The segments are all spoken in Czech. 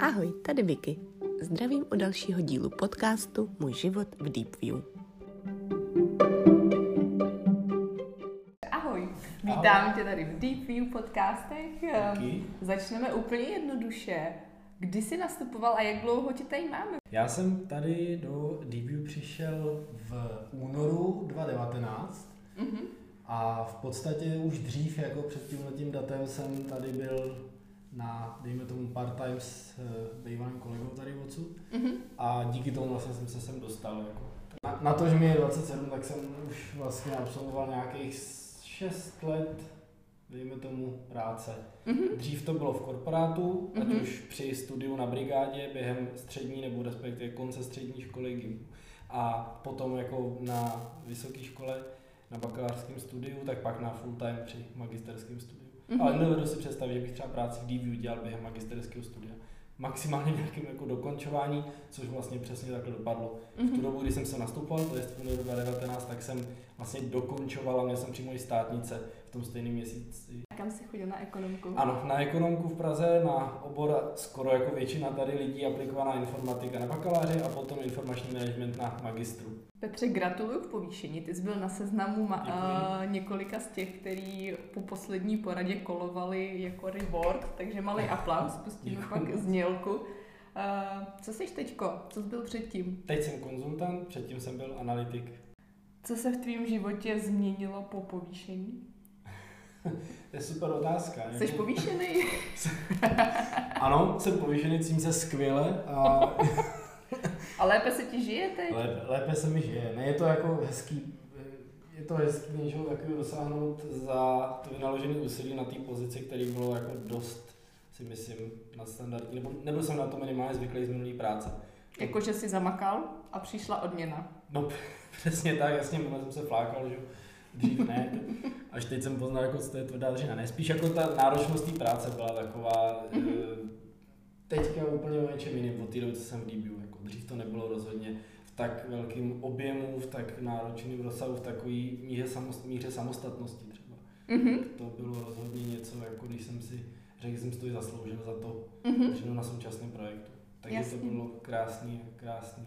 Ahoj, tady Vicky. Zdravím u dalšího dílu podcastu Můj život v Deep View. Ahoj, vítám Ahoj. tě tady v Deep View podcastech. Díky. Začneme úplně jednoduše. Kdy jsi nastupoval a jak dlouho tě tady máme? Já jsem tady do Deep View přišel v únoru 2019. Mm-hmm. A v podstatě už dřív, jako před tím datem, jsem tady byl na, dejme tomu, part-time s uh, bývalým kolegou tady odsud. Mm-hmm. A díky tomu vlastně jsem se sem dostal. Jako. Na, na to, že mi je 27, tak jsem už vlastně absolvoval nějakých 6 let, dejme tomu, práce. Mm-hmm. Dřív to bylo v korporátu, mm-hmm. ať mhm. už při studiu na brigádě během střední nebo respektive konce střední školy a potom jako na vysoké škole na bakalářském studiu, tak pak na full time při magisterském studiu. Mm-hmm. Ale nedovedu si představit, že bych třeba práci v DVU dělal během magisterského studia. Maximálně nějakým jako dokončování, což vlastně přesně takhle dopadlo. Mm-hmm. V tu mhm. dobu, kdy jsem se nastupoval, to je v 2019, tak jsem vlastně dokončoval a měl jsem přímo i státnice v tom stejném měsíci. A kam jsi chodil na ekonomku? Ano, na ekonomku v Praze, na obor skoro jako většina tady lidí aplikovaná informatika na bakaláři a potom informační management na magistru. Petře, gratuluju k povýšení. Ty jsi byl na seznamu ma- uh, několika z těch, který po poslední poradě kolovali jako reward, takže malý aplaus, pustíme pak znělku. Uh, co jsi teďko? Co jsi byl předtím? Teď jsem konzultant, předtím jsem byl analytik. Co se v tvém životě změnilo po povýšení? to je super otázka. Jsi jako... povýšený? ano, jsem povýšený, cím se skvěle. A... a lépe se ti žije teď? Lépe, lépe se mi žije. Ne, je to jako hezký, je to hezký něčeho takového dosáhnout za to vynaložené úsilí na té pozici, který bylo jako dost, si myslím, na standardní, nebo nebyl jsem na to minimálně zvyklý z minulý práce. Jako, že jsi zamakal a přišla odměna. No, přesně tak, jasně, minule jsem se flákal, že dřív ne, až teď jsem poznal, jako co to je tvrdá držina. Ne, spíš jako ta náročnost té práce byla taková, mm-hmm. teďka úplně o něčem jiným, od té doby, co jsem v DBU. Jako dřív to nebylo rozhodně v tak velkém objemu, v tak náročném rozsahu, v takové míře, samost, míře samostatnosti třeba. Mm-hmm. To bylo rozhodně něco, jako když jsem si řekl, že jsem si to zasloužil za to, mm-hmm. že na současném projektu. Takže to bylo krásný, krásný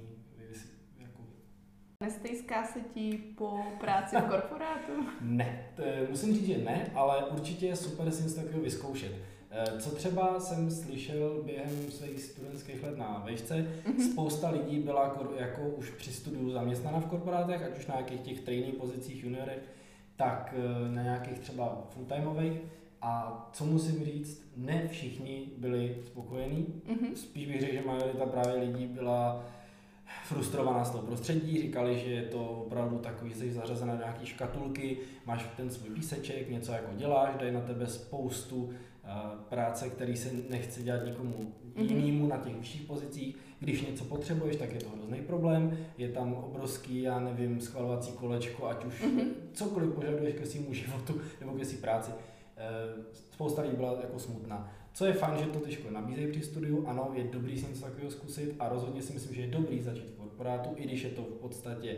Nestejská se ti po práci v korporátu? ne, musím říct, že ne, ale určitě je super si něco takového vyzkoušet. Eh, co třeba jsem slyšel během svých studentských let na vejšce, mm-hmm. spousta lidí byla jako už při studiu zaměstnána v korporátech, ať už na nějakých těch trainee pozicích juniorech, tak eh, na nějakých třeba fulltimeových. A co musím říct, ne všichni byli spokojení. Mm-hmm. Spíš bych řekl, že majorita právě lidí byla frustrovaná z toho prostředí, říkali, že je to opravdu takový, jsi zařazená do nějaký škatulky, máš ten svůj píseček, něco jako děláš, dají na tebe spoustu uh, práce, který se nechce dělat nikomu mm-hmm. jinému na těch vyšších pozicích. Když něco potřebuješ, tak je to hrozný problém. Je tam obrovský, já nevím, schvalovací kolečko, ať už mm-hmm. cokoliv požaduješ ke svému životu nebo ke své práci. Uh, spousta lidí byla jako smutná. Co je fajn, že to ty školy nabízejí při studiu, ano, je dobrý si něco takového zkusit a rozhodně si myslím, že je dobrý začít v korporátu, i když je to v podstatě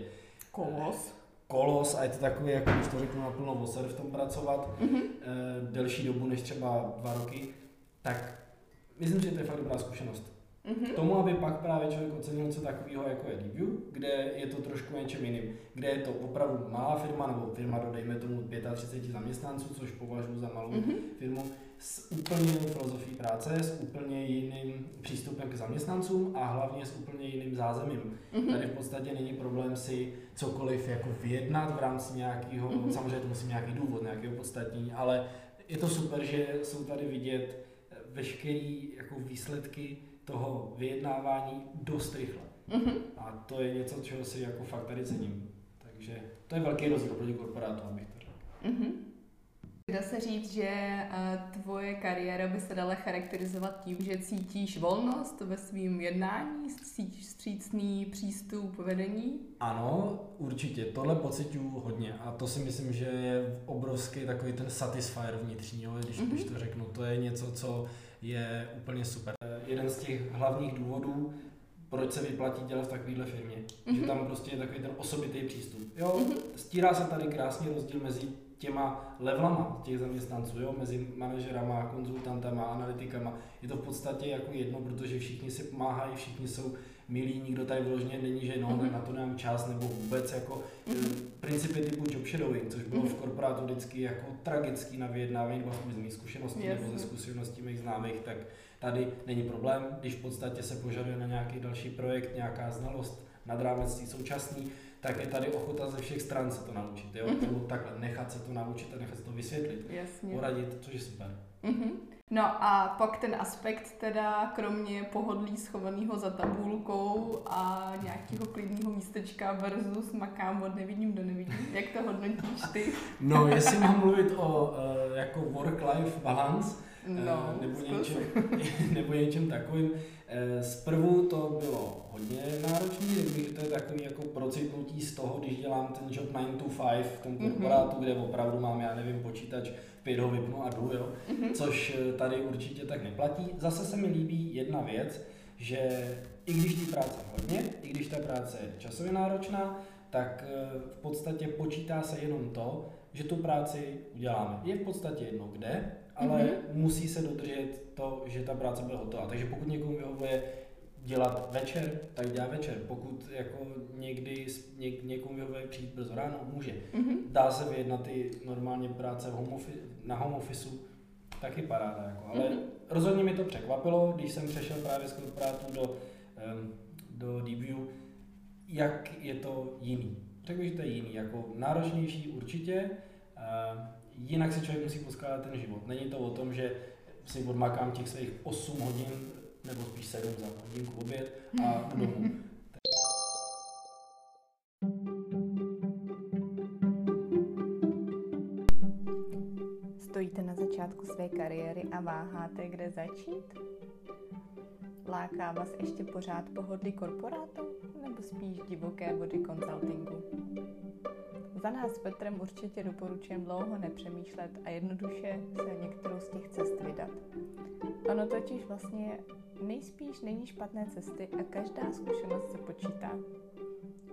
kolos. Kolos a je to takový, jako když to řeknu naplno voser v tom pracovat mm-hmm. delší dobu než třeba dva roky, tak myslím, že to je fakt dobrá zkušenost. Mm-hmm. K tomu, aby pak právě člověk ocenil něco takového, jako je Review, kde je to trošku něčem jiným, kde je to opravdu malá firma, nebo firma do, dejme tomu, 35 zaměstnanců, což považuji za malou mm-hmm. firmu, s úplně jinou filozofií práce, s úplně jiným přístupem k zaměstnancům a hlavně s úplně jiným zázemím. Mm-hmm. Tady v podstatě není problém si cokoliv jako vyjednat v rámci nějakého, mm-hmm. samozřejmě to musí nějaký důvod, nějakého podstatní, ale je to super, že jsou tady vidět veškeré jako výsledky toho vyjednávání dost rychle. Mm-hmm. A to je něco, čeho si jako fakt tady cením. Takže to je velký rozdíl proti korporátu, abych to řekl. Mm-hmm. Dá se říct, že eh, tvoje kariéra by se dala charakterizovat tím, že cítíš volnost ve svém jednání, cítíš střícný přístup vedení? Ano, určitě. Tohle pocituju hodně a to si myslím, že je obrovský takový ten satisfier vnitřní, když, mm-hmm. když to řeknu. To je něco, co je úplně super. Jeden z těch hlavních důvodů, proč se vyplatí dělat v takovéhle firmě. Mm-hmm. Že mhm. tam prostě je takový ten osobitý přístup. Jo, mm-hmm. stírá se tady krásný rozdíl mezi těma levelama těch zaměstnanců, jo, mezi manažerama, konzultantama, analytikama. Je to v podstatě jako jedno, protože všichni si pomáhají, všichni jsou milí, nikdo tady vyloženě není, že no, mm-hmm. na to nemám čas, nebo vůbec jako mm-hmm. principy typu job shadowing, což bylo mm-hmm. v korporátu vždycky jako tragický na vyjednávání, vlastně z mých zkušeností Jasně. nebo ze zkušeností mých známých, tak tady není problém, když v podstatě se požaduje na nějaký další projekt, nějaká znalost nad rámec současný, tak je tady ochota ze všech stran se to naučit, jo? Mm-hmm. Nebo takhle, nechat se to naučit a nechat se to vysvětlit, Jasně. poradit, což je super. Mm-hmm. No a pak ten aspekt teda, kromě pohodlí schovaného za tabulkou a nějakého klidného místečka versus makám od nevidím do nevidím, jak to hodnotíš ty? No, jestli mám mluvit o uh, jako work-life balance, no, nebo, něčem, nebo něčem takovým, Eh, zprvu to bylo hodně náročné, že to je takový jako procitnutí z toho, když dělám ten job 9 to 5 v tom mhm. korporátu, mm-hmm. kde opravdu mám, já nevím, počítač, pět ho vypnu a jdu, jo? Mm-hmm. což eh, tady určitě tak neplatí. Zase se mi líbí jedna věc, že i když ty práce hodně, i když ta práce je časově náročná, tak eh, v podstatě počítá se jenom to, že tu práci uděláme. Je v podstatě jedno kde, ale mm-hmm. musí se dodržet to, že ta práce bude hotová. Takže pokud někomu vyhovuje dělat večer, tak dělá večer. Pokud jako někdy ně, někomu vyhovuje přijít brzo ráno, může. Mm-hmm. Dá se vyjednat i normálně práce v home office, na home office, taky paráda. Jako. Ale mm-hmm. rozhodně mi to překvapilo, když jsem přešel právě z korporátu do, do DBU, jak je to jiný. Řekl bych, že to je jiný. Jako náročnější určitě, jinak si člověk musí poskládat ten život. Není to o tom, že si odmakám těch svých 8 hodin, nebo spíš 7 za hodinku oběd a domů. Stojíte na začátku své kariéry a váháte, kde začít? Láká vás ještě pořád pohodlí korporátu nebo spíš divoké vody konzultingu? Za nás s Petrem určitě doporučujem dlouho nepřemýšlet a jednoduše se některou z těch cest vydat. Ono totiž vlastně nejspíš není špatné cesty a každá zkušenost se počítá.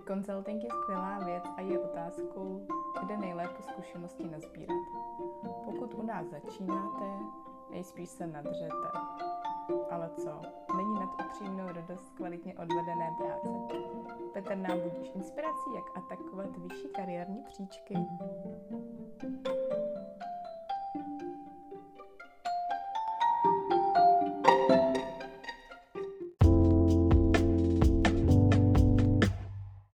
Consulting je skvělá věc a je otázkou, kde nejlépe zkušenosti nazbírat. Pokud u nás začínáte, nejspíš se nadřete. Ale co? Není nad upřímnou radost kvalitně odvedené práce. Petr nám budíš inspirací, jak atakovat vyšší kariérní příčky.